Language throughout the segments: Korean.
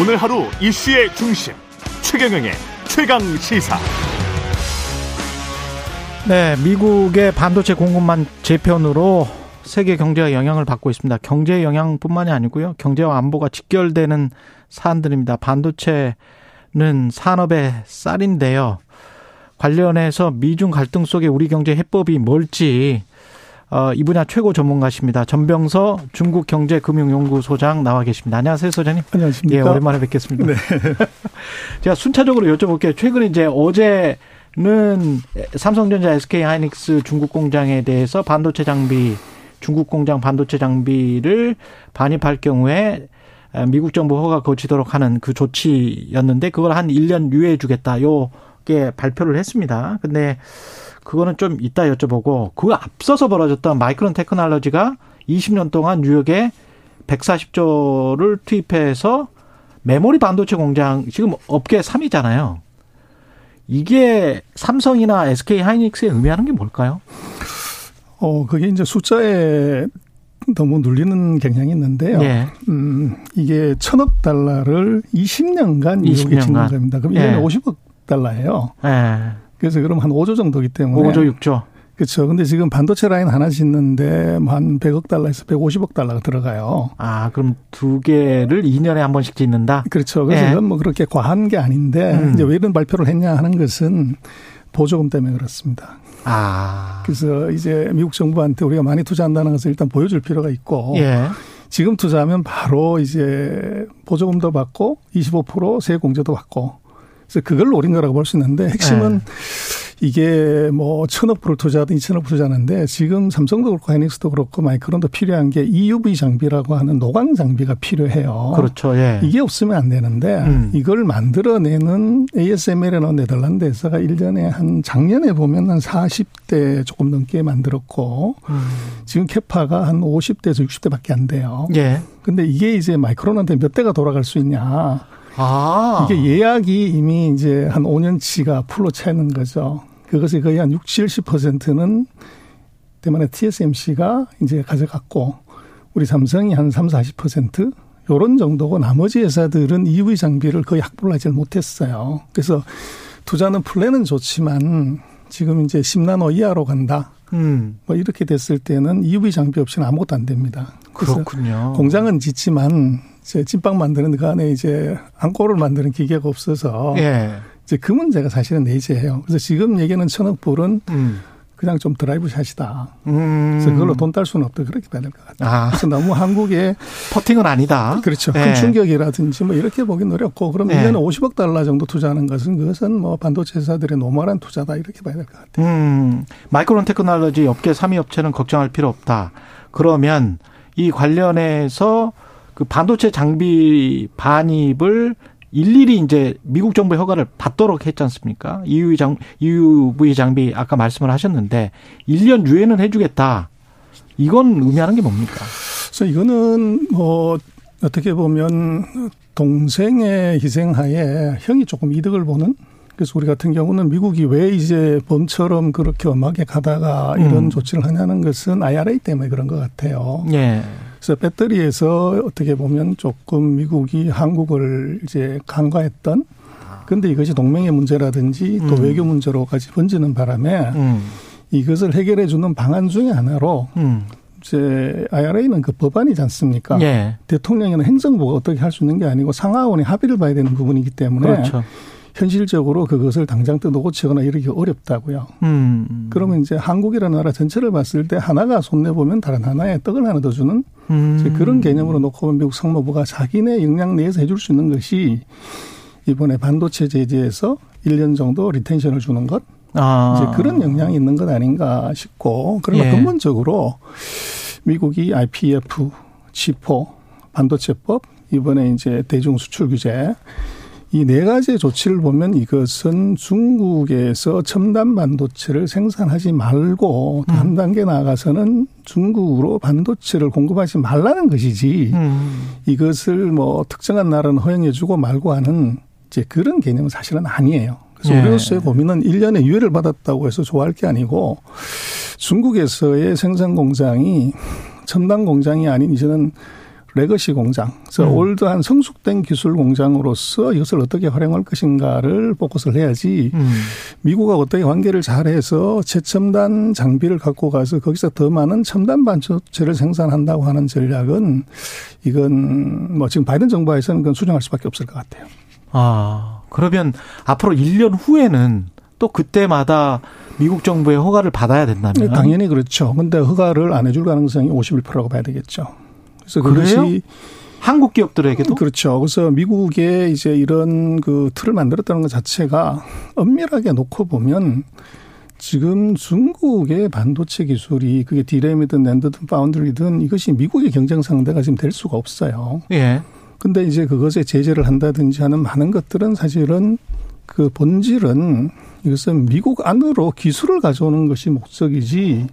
오늘 하루 이슈의 중심 최경영의 최강 시사. 네, 미국의 반도체 공급만 재편으로 세계 경제가 영향을 받고 있습니다. 경제 영향뿐만이 아니고요. 경제와 안보가 직결되는 사안들입니다. 반도체는 산업의 쌀인데요. 관련해서 미중 갈등 속에 우리 경제 해법이 뭘지 어, 이 분야 최고 전문가십니다. 전병서 중국경제금융연구소장 나와 계십니다. 안녕하세요, 소장님. 안녕하십니까. 예, 오랜만에 뵙겠습니다. 네. 제가 순차적으로 여쭤볼게요. 최근에 이제 어제는 삼성전자 SK 하이닉스 중국 공장에 대해서 반도체 장비, 중국 공장 반도체 장비를 반입할 경우에 미국 정부 허가 거치도록 하는 그 조치였는데 그걸 한 1년 유예해 주겠다. 요게 발표를 했습니다. 근데 그거는 좀 이따 여쭤보고 그 앞서서 벌어졌던 마이크론 테크놀로지가 20년 동안 뉴욕에 140조를 투입해서 메모리 반도체 공장 지금 업계 3위잖아요. 이게 삼성이나 SK 하이닉스에 의미하는 게 뭘까요? 어, 그게 이제 숫자에 너무 눌리는 경향이 있는데요. 예. 음, 이게 천억 달러를 20년간 뉴욕에 짓는 겁니다. 그럼 예. 1년에 50억 달러예요. 예. 그래서 그럼 한 5조 정도기 때문에 5조 6조. 그렇죠. 근데 지금 반도체 라인 하나 짓는데 뭐한 100억 달러에서 150억 달러가 들어가요. 아, 그럼 두 개를 2년에 한 번씩 짓는다? 그렇죠. 그래서 예. 이건 뭐 그렇게 과한 게 아닌데 음. 이제 왜 이런 발표를 했냐 하는 것은 보조금 때문에 그렇습니다. 아. 그래서 이제 미국 정부한테 우리가 많이 투자한다는 것을 일단 보여줄 필요가 있고 예. 지금 투자하면 바로 이제 보조금도 받고 25%세 공제도 받고 그래서 그걸 노린 거라고 볼 수 있는데 핵심은 네. 이게 뭐 천억 불을 투자하든 이천억 불 투자하는데 지금 삼성도 그렇고 하이닉스도 그렇고 마이크론도 필요한 게 EUV 장비라고 하는 노광 장비가 필요해요. 그렇죠. 예. 이게 없으면 안 되는데 음. 이걸 만들어내는 ASML이라는 네덜란드 회사가 1년에 한 작년에 보면 한 40대 조금 넘게 만들었고 음. 지금 캐파가 한 50대에서 60대밖에 안 돼요. 예. 근데 이게 이제 마이크론한테 몇 대가 돌아갈 수 있냐. 아. 이게 예약이 이미 이제 한 5년치가 풀로 차는 거죠. 그것이 거의 한 60, 70%는 대만의 TSMC가 이제 가져갔고 우리 삼성이 한 3, 40% 요런 정도고 나머지 회사들은 EV 장비를 거의 확보를 하지 못했어요. 그래서 투자는 플랜은 좋지만 지금 이제 10나노 이하로 간다. 음. 뭐 이렇게 됐을 때는 EUV 장비 없이는 아무것도 안 됩니다. 그렇군요. 공장은 짓지만 이제 찐빵 만드는 그 안에 이제 앙꼬를 만드는 기계가 없어서 예. 이제 그 문제가 사실은 내재해요. 그래서 지금 얘기하는 천억 불은 음. 그냥 좀 드라이브 샷이다. 음. 그래서 그걸로 돈 딸 수는 없다. 그렇게 봐야 될 것 같아요. 아. 그래서 너무 한국의 퍼팅은 아니다. 그렇죠. 네. 큰 충격이라든지 뭐 이렇게 보긴 어렵고 그럼 네. 1년에 50억 달러 정도 투자하는 것은 그것은 뭐 반도체 회사들의 normal한 투자다. 이렇게 봐야 될 것 같아요. 음. 마이크론 테크놀로지 업계 3위 업체는 걱정할 필요 없다. 그러면 이 관련해서 그 반도체 장비 반입을 일일이 이제 미국 정부의 허가를 받도록 했지 않습니까? EUV 장, EUV 장비 아까 말씀을 하셨는데 1년 유예는 해주겠다. 이건 의미하는 게 뭡니까? 그래서 이거는 뭐 어떻게 보면 동생의 희생하에 형이 조금 이득을 보는 그래서 우리 같은 경우는 미국이 왜 이제 범처럼 그렇게 엄하게 가다가 이런 음. 조치를 하냐는 것은 IRA 때문에 그런 것 같아요. 예. 그래서 배터리에서 어떻게 보면 조금 미국이 한국을 이제 간과했던 근데 이것이 동맹의 문제라든지 또 음. 외교 문제로까지 번지는 바람에 음. 이것을 해결해 주는 방안 중의 하나로 음. 이제 IRA는 그 법안이지 않습니까? 예. 대통령이나 행정부가 어떻게 할 수 있는 게 아니고 상하원이 합의를 봐야 되는 부분이기 때문에 그렇죠. 현실적으로 그것을 당장 또 고치거나 이러기 어렵다고요. 음. 그러면 이제 한국이라는 나라 전체를 봤을 때 하나가 손내 보면 다른 하나에 떡을 하나 더 주는 음. 그런 개념으로 놓고 미국 상무부가 자기네 역량 내에서 해줄 수 있는 것이 이번에 반도체 제재에서 1년 정도 리텐션을 주는 것 아. 이제 그런 역량이 있는 것 아닌가 싶고 그러나 예. 근본적으로 미국이 IPF, 지포, 반도체법 이번에 이제 대중 수출 규제 이 네 가지 조치를 보면 이것은 중국에서 첨단 반도체를 생산하지 말고 음. 한 단계 나아가서는 중국으로 반도체를 공급하지 말라는 것이지 음. 이것을 뭐 특정한 나라는 허용해주고 말고 하는 이제 그런 개념은 사실은 아니에요. 그래서 예. 우리로서의 고민은 1년의 유예를 받았다고 해서 좋아할 게 아니고 중국에서의 생산 공장이 첨단 공장이 아닌 이제는 legacy 공장, 그래서 음. old한 성숙된 기술 공장으로서 이것을 어떻게 활용할 것인가를 focus를 해야지 음. 미국과 어떻게 관계를 잘해서 최첨단 장비를 갖고 가서 거기서 더 많은 첨단 반도체를 생산한다고 하는 전략은 이건 뭐 지금 바이든 정부에서는 그건 수정할 수밖에 없을 것 같아요. 아 그러면 앞으로 1년 후에는 또 그때마다 미국 정부의 허가를 받아야 된다면 네, 당연히 그렇죠. 근데 허가를 안 해줄 가능성이 51%라고 봐야 되겠죠. 그래서 그것이 한국 기업들에게도 그렇죠. 그래서 미국에 이제 이런 그 틀을 만들었다는 것 자체가 엄밀하게 놓고 보면 지금 중국의 반도체 기술이 그게 디램이든 랜드든 파운드리든 이것이 미국의 경쟁 상대가 지금 될 수가 없어요. 예. 근데 이제 그것에 제재를 한다든지 하는 많은 것들은 사실은 그 본질은 이것은 미국 안으로 기술을 가져오는 것이 목적이지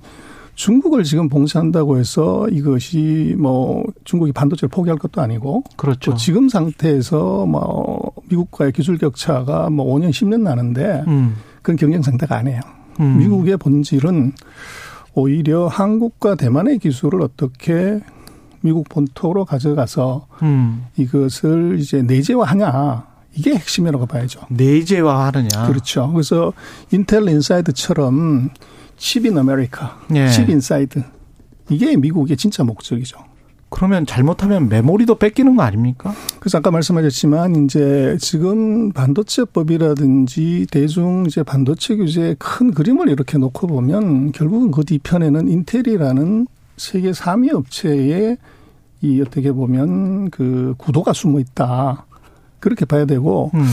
중국을 지금 봉쇄한다고 해서 이것이 뭐 중국이 반도체를 포기할 것도 아니고 그렇죠. 지금 상태에서 뭐 미국과의 기술 격차가 뭐 5년 10년 나는데 음. 그건 경쟁 상태가 아니에요. 음. 미국의 본질은 오히려 한국과 대만의 기술을 어떻게 미국 본토로 가져가서 음. 이것을 이제 내재화하냐 이게 핵심이라고 봐야죠. 내재화하느냐. 그렇죠. 그래서 Intel Inside처럼 chip in America, 예. chip inside 이게 미국의 진짜 목적이죠. 그러면 잘못하면 메모리도 뺏기는 거 아닙니까? 그래서 아까 말씀하셨지만 이제 지금 반도체법이라든지 대중 이제 반도체 규제의 큰 그림을 이렇게 놓고 보면 결국은 그 뒤편에는 인텔이라는 세계 3위 업체의 이 어떻게 보면 그 구도가 숨어 있다. 그렇게 봐야 되고 음.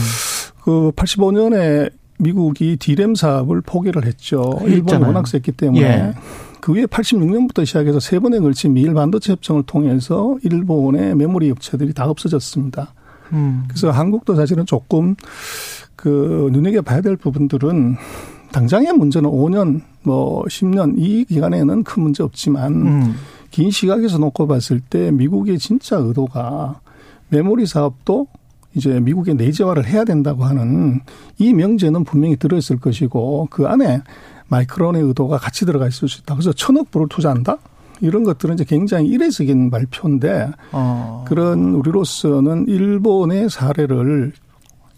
그 85년에 미국이 디램 사업을 포기를 했죠. 일본 워낙 셌기 때문에. 예. 그 후에 86년부터 시작해서 세 번에 걸친 미일 반도체 협정을 통해서 일본의 메모리 업체들이 다 없어졌습니다. 음. 그래서 한국도 사실은 조금 그 눈여겨봐야 될 부분들은 당장의 문제는 5년 뭐 10년 이 기간에는 큰 문제 없지만 음. 긴 시각에서 놓고 봤을 때 미국의 진짜 의도가 메모리 사업도 이제 미국의 내재화를 해야 된다고 하는 이 명제는 분명히 들어있을 것이고 그 안에 마이크론의 의도가 같이 들어가 있을 수 있다. 그래서 천억 불을 투자한다? 이런 것들은 이제 굉장히 이례적인 발표인데 어. 그런 우리로서는 일본의 사례를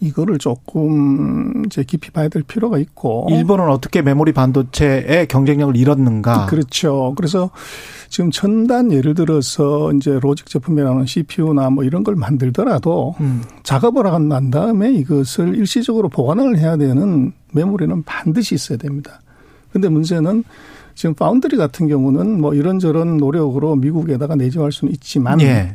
이거를 조금 이제 깊이 봐야 될 필요가 있고 일본은 어떻게 메모리 반도체의 경쟁력을 잃었는가? 그렇죠. 그래서 지금 첨단 예를 들어서 이제 로직 제품이라는 CPU나 뭐 이런 걸 만들더라도 음. 작업을 하고 난 다음에 이것을 일시적으로 보관을 해야 되는 메모리는 반드시 있어야 됩니다. 근데 문제는 지금 파운드리 같은 경우는 뭐 이런저런 노력으로 미국에다가 내재할 수는 있지만 예.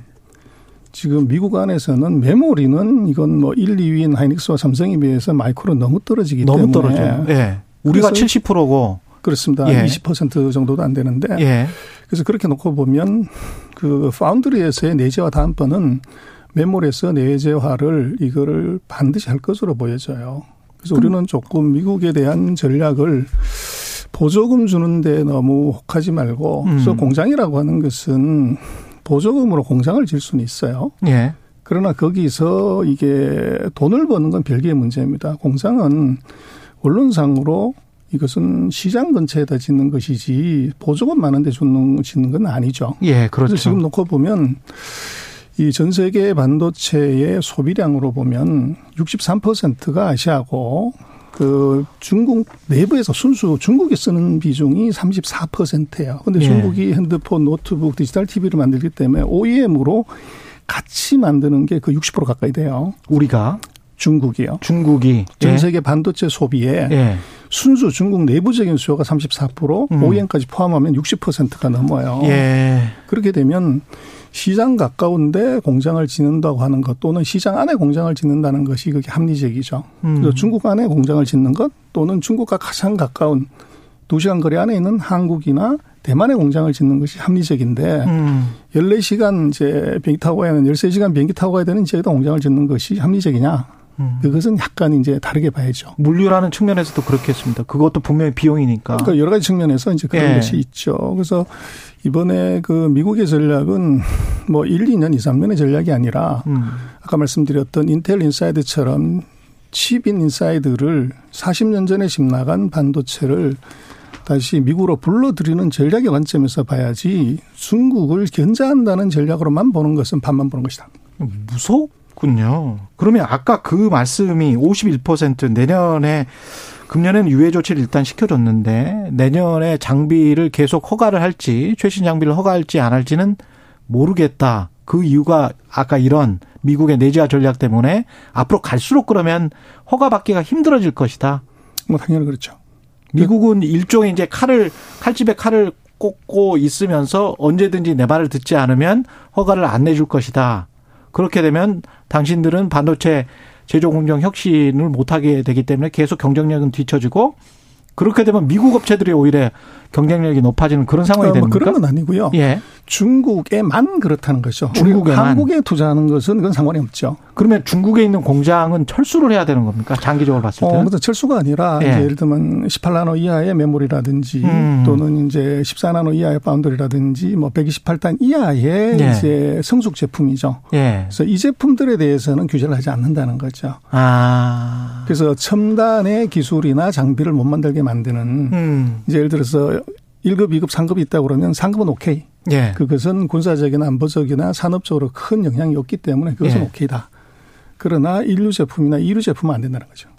지금 미국 안에서는 메모리는 이건 뭐 1, 2위인 하이닉스와 삼성에 비해서 마이크로 너무 떨어지기 너무 때문에 떨어져요. 예. 우리가 70%고 그렇습니다. 예. 20% 정도도 안 되는데 예. 그래서 그렇게 놓고 보면 그 파운드리에서의 내재화 다음번은 메모리에서 내재화를 이거를 반드시 할 것으로 보여져요. 그래서 우리는 조금 미국에 대한 전략을 보조금 주는데 너무 혹하지 말고 음. 그래서 공장이라고 하는 것은 보조금으로 공장을 질 수는 있어요. 예. 그러나 거기서 이게 돈을 버는 건 별개의 문제입니다. 공장은 언론상으로 이것은 시장 근처에다 짓는 것이지 보조금 많은데 주는 짓는 건 아니죠. 예, 그렇죠. 지금 놓고 보면 이 전 세계 반도체의 소비량으로 보면 63%가 아시아고 그 중국 내부에서 순수 중국이 쓰는 비중이 34%예요. 근데 예. 중국이 핸드폰, 노트북, 디지털 TV를 만들기 때문에 OEM으로 같이 만드는 게 그 60% 가까이 돼요. 우리가 중국이요. 중국이 전 예. 세계 예. 반도체 소비에 예. 순수 중국 내부적인 수요가 34% 음. OEM까지 포함하면 60%가 넘어요. 예. 그렇게 되면 시장 가까운데 공장을 짓는다고 하는 것 또는 시장 안에 공장을 짓는다는 것이 그게 합리적이죠. 음. 그래서 중국 안에 공장을 짓는 것 또는 중국과 가장 가까운 두 시간 거리 안에 있는 한국이나 대만의 공장을 짓는 것이 합리적인데 음. 14시간 이제 비행기 타고 가야 하는 13시간 비행기 타고 가야 되는 지역에다 공장을 짓는 것이 합리적이냐? 음. 그것은 약간 이제 다르게 봐야죠. 물류라는 측면에서도 그렇겠습니다. 그것도 분명히 비용이니까. 그러니까 여러 가지 측면에서 이제 그런 예. 것이 있죠. 그래서 이번에 그 미국의 전략은 뭐 1, 2년, 2, 3년의 전략이 아니라 음. 아까 말씀드렸던 Intel Inside처럼 chip in inside를 40년 전에 집 나간 반도체를 다시 미국으로 불러들이는 전략의 관점에서 봐야지 중국을 견제한다는 전략으로만 보는 것은 반만 보는 것이다. 무섭군요. 그러면 아까 그 말씀이 51% 내년에 금년에는 유예 조치를 일단 시켜줬는데 내년에 장비를 계속 허가를 할지 최신 장비를 허가할지 안 할지는 모르겠다. 그 이유가 아까 이런 미국의 내재화 전략 때문에 앞으로 갈수록 그러면 허가 받기가 힘들어질 것이다. 뭐 당연히 그렇죠. 미국은 일종의 이제 칼을 칼집에 칼을 꽂고 있으면서 언제든지 내 말을 듣지 않으면 허가를 안 내줄 것이다. 그렇게 되면 당신들은 반도체 제조 공정 혁신을 못하게 되기 때문에 계속 경쟁력은 뒤처지고 그렇게 되면 미국 업체들이 오히려 경쟁력이 높아지는 그런 상황이 어, 뭐 됩니까? 그런 건 아니고요. 예. 중국에만 그렇다는 거죠. 중국에만. 한국에 투자하는 것은 그건 상관이 없죠. 그러면 중국에 있는 공장은 철수를 해야 되는 겁니까? 장기적으로 봤을 때. 어, 그래서 철수가 아니라 예. 이제 예를 들면 18나노 이하의 메모리라든지 음. 또는 이제 14나노 이하의 파운드리라든지 뭐 128단 이하의 예. 이제 성숙 제품이죠. 예. 그래서 이 제품들에 대해서는 규제를 하지 않는다는 거죠. 아. 그래서 첨단의 기술이나 장비를 못 만들게 만드는 음. 이제 예를 들어서 1급, 2급, 3급이 있다고 그러면 상급은 오케이. 예. 그것은 군사적이나 안보적이나 산업적으로 큰 영향이 없기 때문에 그것은 예. 오케이다. 그러나 인류 제품이나 이류 제품은 안 된다는 거죠.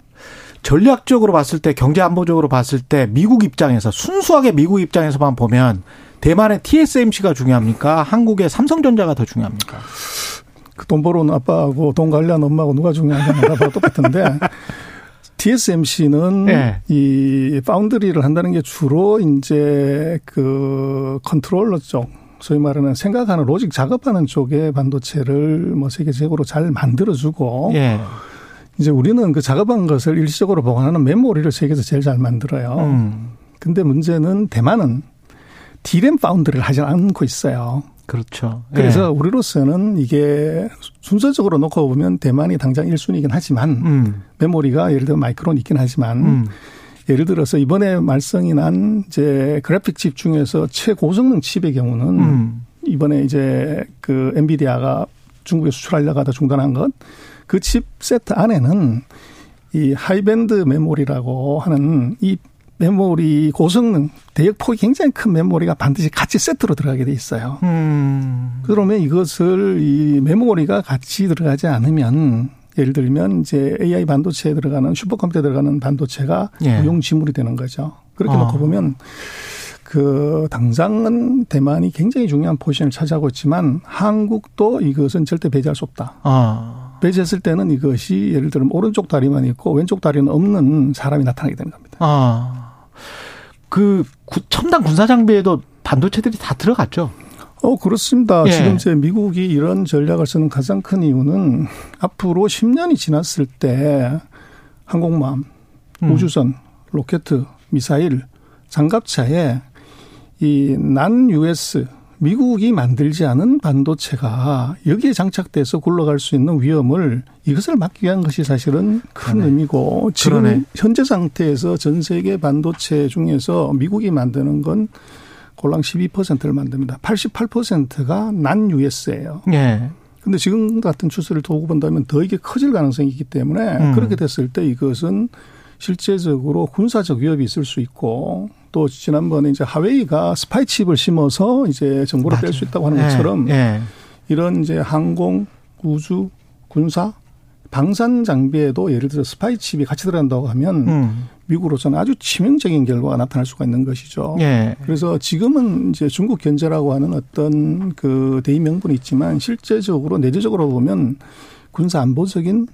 전략적으로 봤을 때 경제 안보적으로 봤을 때 미국 입장에서 순수하게 미국 입장에서만 보면 대만의 TSMC가 중요합니까? 한국의 삼성전자가 더 중요합니까? 그 돈 벌어온 아빠하고 돈 관리하는 엄마하고 누가 중요하냐는 다 똑같은데 TSMC는 예. 이 foundry를 한다는 게 주로 이제 그 컨트롤러 쪽 소위 말하는 생각하는 logic 작업하는 쪽의 반도체를 뭐 세계적으로 잘 만들어주고 예. 이제 우리는 그 작업한 것을 일시적으로 보관하는 메모리를 세계에서 제일 잘 만들어요. 음. 근데 문제는 대만은 디램 foundry를 하지 않고 있어요. 그렇죠. 그래서 예. 우리로서는 이게 순서적으로 놓고 보면 대만이 당장 1순위이긴 하지만 음. 메모리가 예를 들어 마이크론 있긴 하지만 음. 예를 들어서 이번에 말썽이 난 이제 그래픽 칩 중에서 최고성능 칩의 경우는 음. 이번에 이제 그 엔비디아가 중국에 수출하려고 하다 중단한 것 그 칩 세트 안에는 이 high band 메모리라고 하는 이 메모리 고성능 대역폭이 굉장히 큰 메모리가 반드시 같이 세트로 들어가게 돼 있어요. 음. 그러면 이것을 이 메모리가 같이 들어가지 않으면 예를 들면 이제 AI 반도체에 들어가는 슈퍼컴퓨터에 들어가는 반도체가 예. 무용지물이 되는 거죠. 그렇게 아. 놓고 보면 그 당장은 대만이 굉장히 중요한 포지션을 차지하고 있지만 한국도 이것은 절대 배제할 수 없다. 아. 배제했을 때는 이것이 예를 들면 오른쪽 다리만 있고 왼쪽 다리는 없는 사람이 나타나게 되는 겁니다. 아. 그 구- 첨단 군사 장비에도 반도체들이 다 들어갔죠. 어, 그렇습니다. 예. 지금 이제 미국이 이런 전략을 쓰는 가장 큰 이유는 앞으로 10년이 지났을 때 항공모함, 음. 우주선, 로켓, 미사일, 장갑차에 이 난 US 미국이 만들지 않은 반도체가 여기에 장착돼서 굴러갈 수 있는 위험을 이것을 막기 위한 것이 사실은 큰 그러네. 의미고 지금 그러네. 현재 상태에서 전 세계 반도체 중에서 미국이 만드는 건 골랑 12%를 만듭니다. 88%가 난 US예요. 예. 근데 지금 같은 추세를 두고 본다면 더 이게 커질 가능성이 있기 때문에 음. 그렇게 됐을 때 이것은 실제적으로 군사적 위협이 있을 수 있고 또 지난번에 이제 화웨이가 스파이 칩을 심어서 이제 정보를 뺄 수 있다고 하는 예. 것처럼 예. 이런 이제 항공, 우주, 군사, 방산 장비에도 예를 들어 스파이 칩이 같이 들어간다고 하면 음. 미국으로서는 아주 치명적인 결과가 나타날 수가 있는 것이죠. 예. 그래서 지금은 이제 중국 견제라고 하는 어떤 그 대의 명분이 있지만 실제적으로 내재적으로 보면 군사 안보적인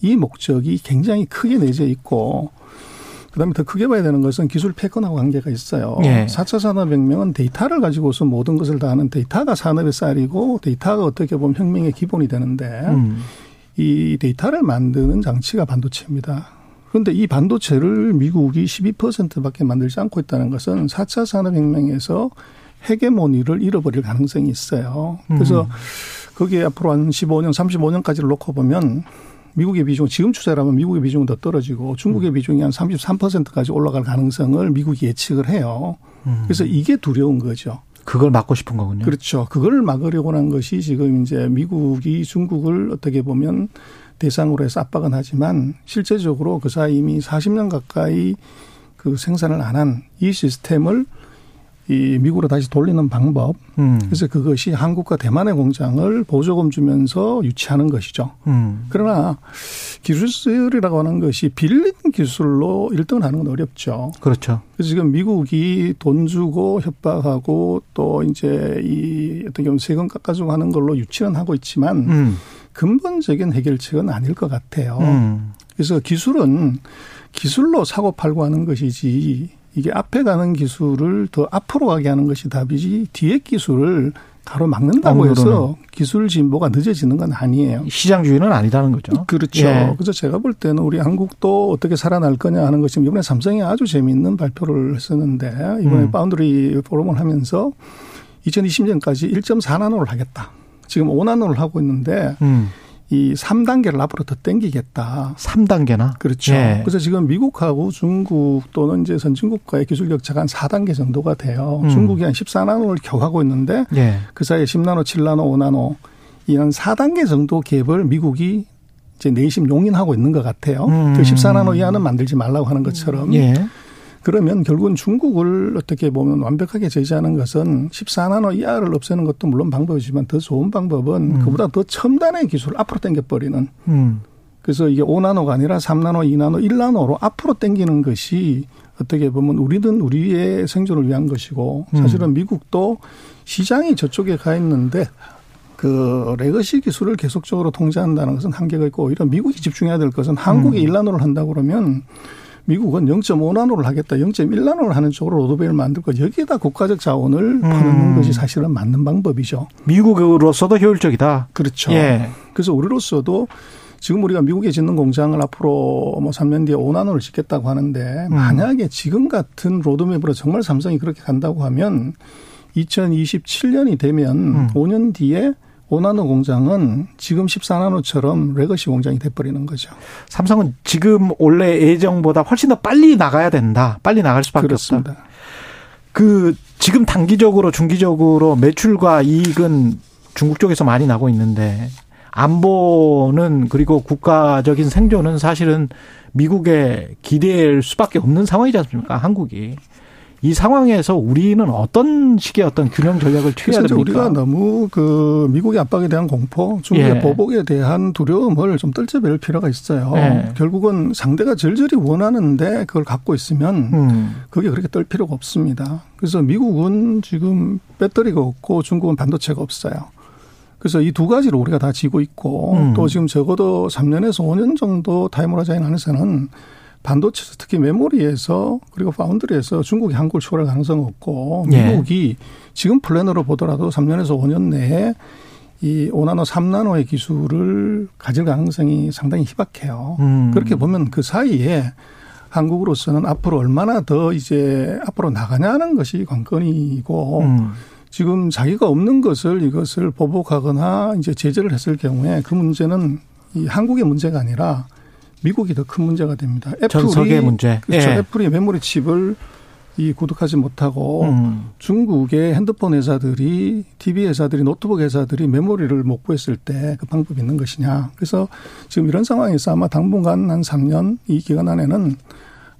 이 목적이 굉장히 크게 내재 있고 그다음에 더 크게 봐야 되는 것은 기술 패권하고 관계가 있어요. 예. 4차 산업혁명은 데이터를 가지고서 모든 것을 다 하는 데이터가 산업의 쌀이고 데이터가 어떻게 보면 혁명의 기본이 되는데 음. 이 데이터를 만드는 장치가 반도체입니다. 그런데 이 반도체를 미국이 12%밖에 만들지 않고 있다는 것은 4차 산업혁명에서 헤게모니를 잃어버릴 가능성이 있어요. 그래서 음. 거기에 앞으로 한 15년, 35년까지를 놓고 보면 미국의 비중, 지금 추세라면 미국의 비중은 더 떨어지고 중국의 음. 비중이 한 33%까지 올라갈 가능성을 미국이 예측을 해요. 음. 그래서 이게 두려운 거죠. 그걸 막고 싶은 거군요. 그렇죠. 그걸 막으려고 한 것이 지금 이제 미국이 중국을 어떻게 보면 대상으로 해서 압박은 하지만 실제적으로 그 사이 이미 40년 가까이 그 생산을 안 한 이 시스템을 이 미국으로 다시 돌리는 방법. 음. 그래서 그것이 한국과 대만의 공장을 보조금 주면서 유치하는 것이죠. 음. 그러나 기술이라고 하는 것이 빌린 기술로 1등을 하는 건 어렵죠. 그렇죠. 그래서 지금 미국이 돈 주고 협박하고 또 이제 이 어떤 경우 세금 깎아주고 하는 걸로 유치는 하고 있지만 음. 근본적인 해결책은 아닐 것 같아요. 음. 그래서 기술은 기술로 사고 팔고 하는 것이지 이게 앞에 가는 기술을 더 앞으로 가게 하는 것이 답이지 뒤에 기술을 가로막는다고 해서 기술 진보가 늦어지는 건 아니에요. 시장주의는 아니다는 거죠. 그렇죠. 예. 그래서 제가 볼 때는 우리 한국도 어떻게 살아날 거냐 하는 것이 이번에 삼성이 아주 재미있는 발표를 했었는데 이번에 음. 바운드리 포럼을 하면서 2020년까지 1.4나노를 하겠다. 지금 5나노를 하고 있는데 음. 이 3단계를 앞으로 더 땡기겠다. 3단계나? 그렇죠. 예. 그래서 지금 미국하고 중국 또는 이제 선진국과의 기술 격차가 한 4단계 정도가 돼요. 음. 중국이 한 14나노를 격하고 있는데 예. 그 사이에 10나노, 7나노, 5나노 이 한 4단계 정도 갭을 미국이 이제 내심 용인하고 있는 것 같아요. 음. 그 14나노 이하는 만들지 말라고 하는 것처럼. 예. 그러면 결국은 중국을 어떻게 보면 완벽하게 제재하는 것은 14나노 이하를 없애는 것도 물론 방법이지만 더 좋은 방법은 음. 그보다 더 첨단의 기술을 앞으로 당겨버리는. 음. 그래서 이게 5나노가 아니라 3나노, 2나노, 1나노로 앞으로 당기는 것이 어떻게 보면 우리는 우리의 생존을 위한 것이고 음. 사실은 미국도 시장이 저쪽에 가 있는데 그 legacy 기술을 계속적으로 통제한다는 것은 한계가 있고 오히려 미국이 집중해야 될 것은 한국이 음. 1나노를 한다 그러면 미국은 0.5나노를 하겠다, 0.1나노를 하는 쪽으로 로드맵을 만들고 여기에다 국가적 자원을 파는 음. 것이 사실은 맞는 방법이죠. 미국으로서도 효율적이다. 그렇죠. 예. 그래서 우리로서도 지금 우리가 미국에 짓는 공장을 앞으로 뭐 3년 뒤에 5나노를 짓겠다고 하는데 음. 만약에 지금 같은 로드맵으로 정말 삼성이 그렇게 간다고 하면 2027년이 되면 음. 5년 뒤에 5나노 공장은 지금 14나노처럼 legacy 공장이 돼버리는 거죠. 삼성은 지금 원래 예정보다 훨씬 더 빨리 나가야 된다. 빨리 나갈 수밖에 그렇습니다. 없다. 그 지금 단기적으로 중기적으로 매출과 이익은 중국 쪽에서 많이 나고 있는데 안보는 그리고 국가적인 생존은 사실은 미국에 기대할 수밖에 없는 상황이지 않습니까? 한국이. 이 상황에서 우리는 어떤 식의 어떤 균형 전략을 취해야 됩니까? 우리가 너무 그 미국의 압박에 대한 공포, 중국의 예. 보복에 대한 두려움을 좀 떨쳐낼 필요가 있어요. 예. 결국은 상대가 절절히 원하는데 그걸 갖고 있으면 음. 그게 그렇게 떨 필요가 없습니다. 그래서 미국은 지금 배터리가 없고 중국은 반도체가 없어요. 그래서 이 두 가지를 우리가 다 지고 있고 음. 또 지금 적어도 3년에서 5년 정도 타이머라자인 안에서는 반도체 특히 메모리에서 그리고 파운드리에서 중국이 한국을 초월할 가능성 없고 예. 미국이 예. 지금 플랜으로 보더라도 3년에서 5년 내에 이 5나노, 3나노의 기술을 가질 가능성이 상당히 희박해요. 음. 그렇게 보면 그 사이에 한국으로서는 앞으로 얼마나 더 이제 앞으로 나가냐는 것이 관건이고 음. 지금 자기가 없는 것을 이것을 보복하거나 이제 제재를 했을 경우에 그 문제는 이 한국의 문제가 아니라 미국이 더 큰 문제가 됩니다. 애플이 문제. 그렇죠. 예. 애플이 메모리 칩을 이 구득하지 못하고 음. 중국의 핸드폰 회사들이 TV 회사들이 노트북 회사들이 메모리를 못 구했을 때 그 방법이 있는 것이냐. 그래서 지금 이런 상황에서 아마 당분간 한 3년 이 기간 안에는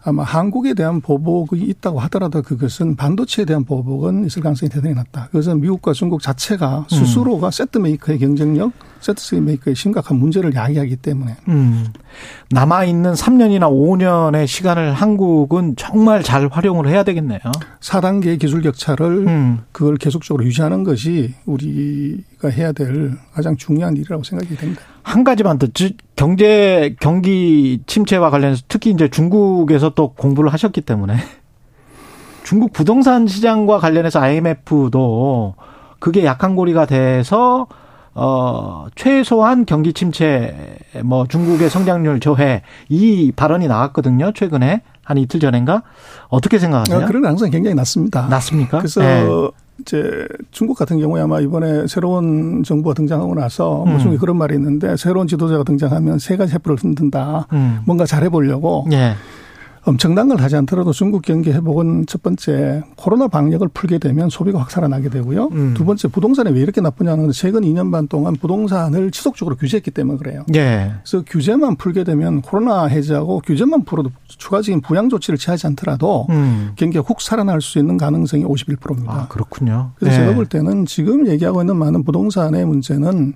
아마 한국에 대한 보복이 있다고 하더라도 그것은 반도체에 대한 보복은 있을 가능성이 대단히 낮다. 그것은 미국과 중국 자체가 스스로가 음. 세트 메이커의 경쟁력, 세트 메이커의 심각한 문제를 야기하기 때문에. 음. 남아 있는 3년이나 5년의 시간을 한국은 정말 잘 활용을 해야 되겠네요. 4단계 기술 격차를 음. 그걸 계속적으로 유지하는 것이 우리가 해야 될 가장 중요한 일이라고 생각이 됩니다. 한 가지만 더 경제 경기 침체와 관련해서 특히 이제 중국에서 또 공부를 하셨기 때문에 중국 부동산 시장과 관련해서 IMF도 그게 약한 고리가 돼서 어 최소한 경기 침체 뭐 중국의 성장률 저해 이 발언이 나왔거든요 최근에 한 이틀 전인가 어떻게 생각하세요? 아, 그런 가능성이 굉장히 낮습니다. 낮습니까? 그래서 네. 이제 중국 같은 경우에 아마 이번에 새로운 정부가 등장하고 나서 뭐 음. 중에 그런 말이 있는데 새로운 지도자가 등장하면 세 가지 해프를 흔든다. 음. 뭔가 잘해보려고. 예. 엄청난 걸 하지 않더라도 중국 경기 회복은 첫 번째 코로나 방역을 풀게 되면 소비가 확 살아나게 되고요. 음. 두 번째 부동산이 왜 이렇게 나쁘냐는 최근 2년 반 동안 부동산을 지속적으로 규제했기 때문에 그래요. 예. 그래서 규제만 풀게 되면 코로나 해제하고 규제만 풀어도 추가적인 부양 조치를 취하지 않더라도 음. 경기가 훅 살아날 수 있는 가능성이 51%입니다. 아, 그렇군요. 그래서 예. 제가 볼 때는 지금 얘기하고 있는 많은 부동산의 문제는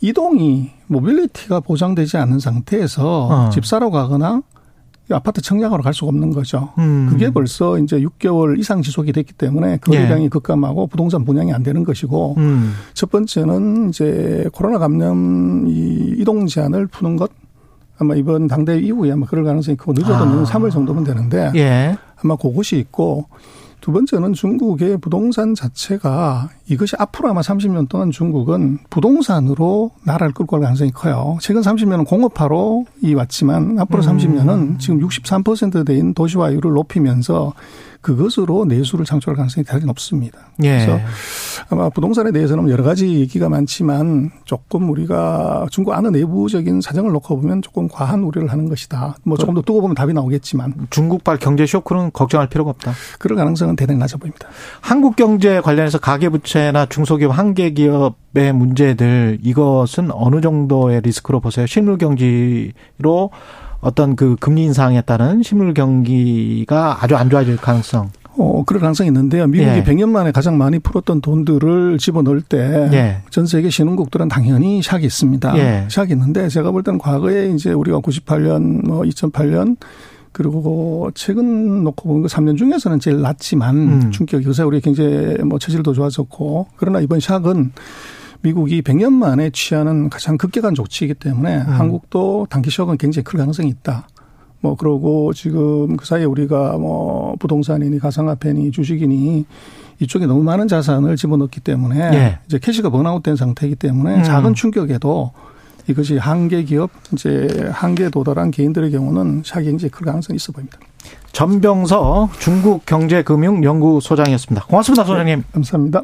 이동이 mobility가 보장되지 않는 상태에서 어. 집 사러 가거나 아파트 청약으로 갈 수가 없는 거죠. 음. 그게 벌써 이제 6개월 이상 지속이 됐기 때문에 거래량이 예. 급감하고 부동산 분양이 안 되는 것이고 음. 첫 번째는 이제 코로나 감염 이 이동 제한을 푸는 것 아마 이번 당대회 이후에 아마 그럴 가능성이 크고 늦어도 아. 3월 정도면 되는데 예. 아마 그것이 있고 두 번째는 중국의 부동산 자체가 이것이 앞으로 아마 30년 동안 중국은 부동산으로 나라를 끌고 갈 가능성이 커요. 최근 30년은 공업화로 이 왔지만 앞으로 음. 30년은 지금 63%대인 도시화율을 높이면서 그것으로 내수를 창출할 가능성이 대단히 높습니다. 예. 그래서 아마 부동산에 대해서는 여러 가지 얘기가 많지만 조금 우리가 중국 안의 내부적인 사정을 놓고 보면 조금 과한 우려를 하는 것이다. 뭐 조금 더 두고 보면 답이 나오겠지만 중국발 경제 쇼크는 걱정할 필요가 없다. 그럴 가능성은 대단히 낮아 보입니다. 한국 경제 관련해서 가계부채나 중소기업 한계기업의 문제들 이것은 어느 정도의 리스크로 보세요? 실물 경기로 어떤 그 금리 인상에 따른 실물 경기가 아주 안 좋아질 가능성. 어, 그럴 가능성이 있는데요. 미국이 예. 100년 만에 가장 많이 풀었던 돈들을 집어넣을 때전 예. 세계 신흥국들은 당연히 샥이 있습니다. 예. 샥이 있는데 제가 볼 때는 과거에 이제 우리가 98년 뭐 2008년 그리고 최근 놓고 보는 그 3년 중에서는 제일 낮지만 음. 충격이 요새 우리 경제 뭐 체질도 좋아졌고 그러나 이번 샥은 미국이 100년 만에 취하는 가장 급격한 조치이기 때문에 음. 한국도 단기 쇼크는 굉장히 클 가능성이 있다. 뭐 그러고 지금 그 사이에 우리가 뭐 부동산이니 가상화폐니 주식이니 이쪽에 너무 많은 자산을 집어넣기 때문에 예. 이제 캐시가 번아웃된 상태이기 때문에 음. 작은 충격에도 이것이 한계 기업 이제 한계에 도달한 개인들의 경우는 샤기 굉장히 클 가능성이 있어 보입니다. 전병서 중국경제금융연구소장이었습니다. 고맙습니다, 소장님. 네, 감사합니다.